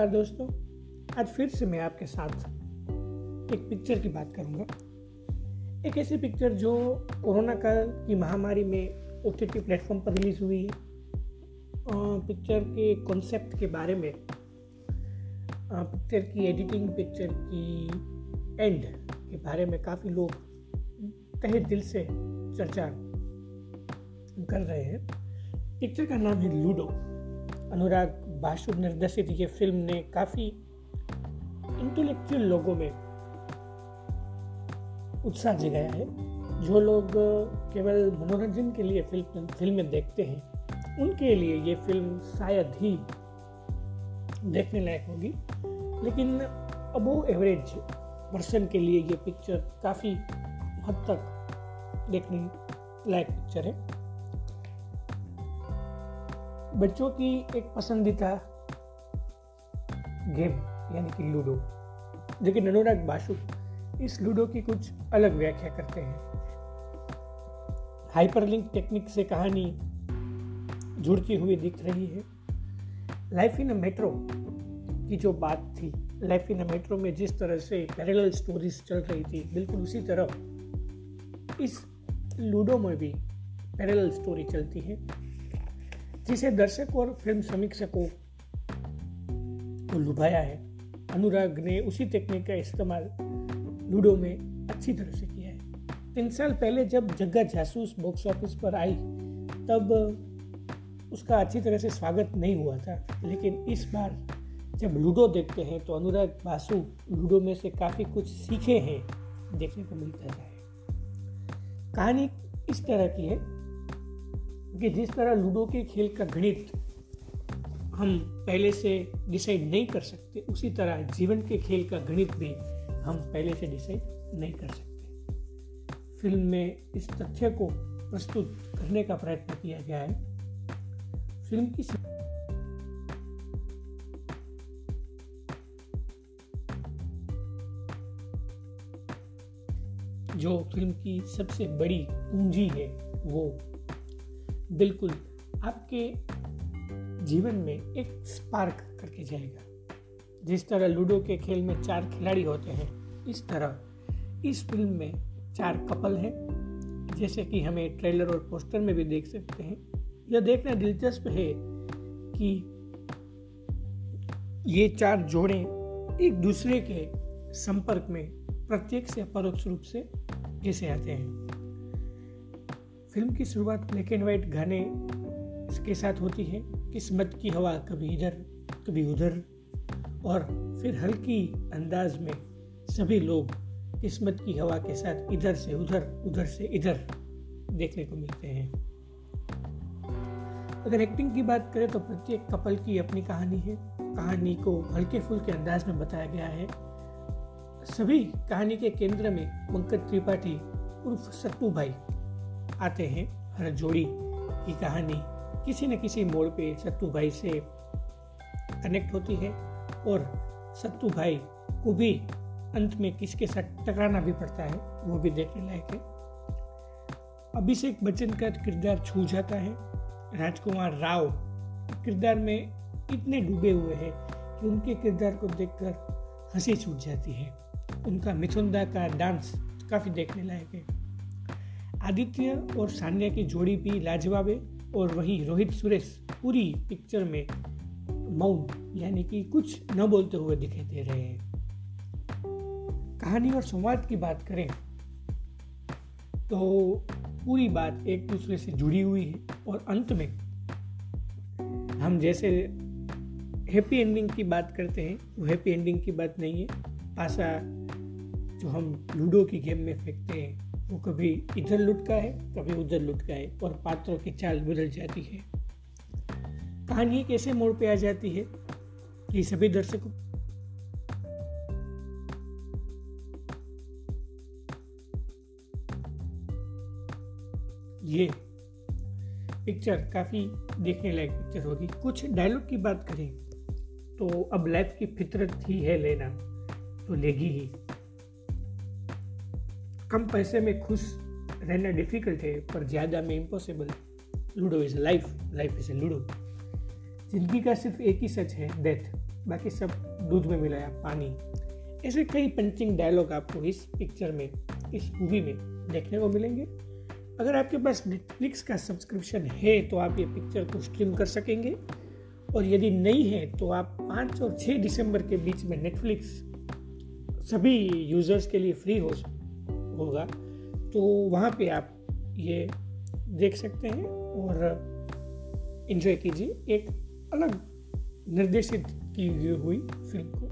नमस्कार दोस्तों। आज फिर से मैं आपके साथ एक पिक्चर की बात करूँगा। एक ऐसी पिक्चर जो कोरोना काल की महामारी में ओ टी टी प्लेटफॉर्म पर रिलीज़ हुई है। पिक्चर के कॉन्सेप्ट के बारे में पिक्चर की एडिटिंग पिक्चर की एंड के बारे में काफ़ी लोग तहे दिल से चर्चा कर रहे हैं। पिक्चर का नाम है लूडो अनुराग बासु निर्देशित ये फ़िल्म ने काफ़ी इंटेलेक्चुअल लोगों में उत्साह जगाया है। जो लोग केवल मनोरंजन के लिए फ़िल्म फ़िल्में देखते हैं, उनके लिए ये फ़िल्म शायद ही देखने लायक होगी। लेकिन अबो एवरेज पर्सन के लिए ये पिक्चर काफ़ी हद तक देखने लायक पिक्चर है। बच्चों की एक पसंदीदा गेम, यानी कि लूडो। लेकिन अनुराग बासु, इस लूडो की कुछ अलग व्याख्या करते हैं। हाइपरलिंक टेक्निक से कहानी जुड़ती हुई दिख रही है। लाइफ इन अ मेट्रो की जो बात थी, लाइफ इन अ मेट्रो में जिस तरह से पैरेलल स्टोरीज चल रही थी, बिल्कुल उसी तरह इस लूडो में भी पैरेलल स्टोरी चलती है। जिसे दर्शक और फ़िल्म समीक्षकों को लुभाया है। अनुराग ने उसी टेक्निक का इस्तेमाल लूडो में अच्छी तरह से किया है। तीन साल पहले जब जग्गा जासूस बॉक्स ऑफ़िस पर आई, तब उसका अच्छी तरह से स्वागत नहीं हुआ था। लेकिन इस बार जब लूडो देखते हैं तो अनुराग बासु लूडो में से काफ़ी कुछ सीखे हैं, देखने को मिलता है। कहानी इस तरह की है। कि जिस तरह लूडो के खेल का गणित हम पहले से डिसाइड नहीं कर सकते, उसी तरह जीवन के खेल का गणित भी हम पहले से डिसाइड नहीं कर सकते। फ़िल्म में इस तथ्य को प्रस्तुत करने का प्रयत्न किया गया है। फ़िल्म की जो फ़िल्म की सबसे बड़ी पूंजी है, वो बिल्कुल आपके जीवन में एक स्पार्क करके जाएगा। जिस तरह लूडो के खेल में चार खिलाड़ी होते हैं, इस तरह इस फ़िल्म में चार कपल हैं। जैसे कि हमें ट्रेलर और पोस्टर में भी देख सकते हैं। यह देखना दिलचस्प है कि ये चार जोड़े एक दूसरे के संपर्क में प्रत्यक्ष या परोक्ष रूप से कैसे आते हैं। फ़िल्म की शुरुआत ब्लैक एंड वाइट गाने के साथ होती है। किस्मत की हवा कभी इधर, कभी उधर, और फिर हल्की अंदाज में सभी लोग किस्मत की हवा के साथ इधर से उधर उधर से इधर देखने को मिलते हैं। अगर एक्टिंग की बात करें तो प्रत्येक कपल की अपनी कहानी है। कहानी को हल्के फुल्के अंदाज में बताया गया है। सभी कहानी के केंद्र में पंकज त्रिपाठी उर्फ़ सत्तू भाई आते हैं। हर जोड़ी की कहानी किसी न किसी मोड़ पे सत्तू भाई से कनेक्ट होती है और सत्तू भाई को भी अंत में किसके साथ टकराना भी पड़ता है, वो भी देखने लायक है। अभिषेक बच्चन का किरदार छू जाता है। राजकुमार राव किरदार में इतने डूबे हुए हैं कि उनके किरदार को देखकर हँसी छूट जाती है। उनका मिथुंदा का डांस काफ़ी देखने लायक है। आदित्य और सान्या की जोड़ी भी लाजवाब है और वही रोहित सुरेश पूरी पिक्चर में मौन, यानी कि कुछ न बोलते हुए दिखाई दे रहे हैं। कहानी और संवाद की बात करें तो पूरी बात एक दूसरे से जुड़ी हुई है और अंत में हम जैसे हैप्पी एंडिंग की बात करते हैं, वो हैप्पी एंडिंग की बात नहीं है। पासा जो हम लूडो की गेम में फेंकते हैं वो कभी इधर लुटका है, कभी उधर लुटका है और पात्रों की चाल बदल जाती है। कहानी कैसे मोड़ पे आ जाती है ये सभी दर्शकों ये पिक्चर काफ़ी देखने लायक पिक्चर होगी। कुछ डायलॉग की बात करें तो अब लाइफ की फितरत ही है, लेना तो लेगी ही। कम पैसे में खुश रहना डिफ़िकल्ट है, पर ज़्यादा में impossible ludo is life life is a ludo ज़िंदगी का सिर्फ़ एक ही सच है डेथ बाकी सब दूध में मिलाया पानी. ऐसे कई पंचिंग डायलॉग आपको इस पिक्चर में, इस मूवी में देखने को मिलेंगे. अगर आपके पास नेटफ्लिक्स का सब्सक्रिप्शन है तो आप ये पिक्चर को स्ट्रीम कर सकेंगे. और यदि नहीं है तो आप पाँच और छः दिसंबर के बीच में नेटफ्लिक्स सभी यूज़र्स के लिए फ्री हो होगा तो वहाँ पे आप ये देख सकते हैं और इन्जॉय कीजिए। एक अलग निर्देशित की हुई फ़िल्म को।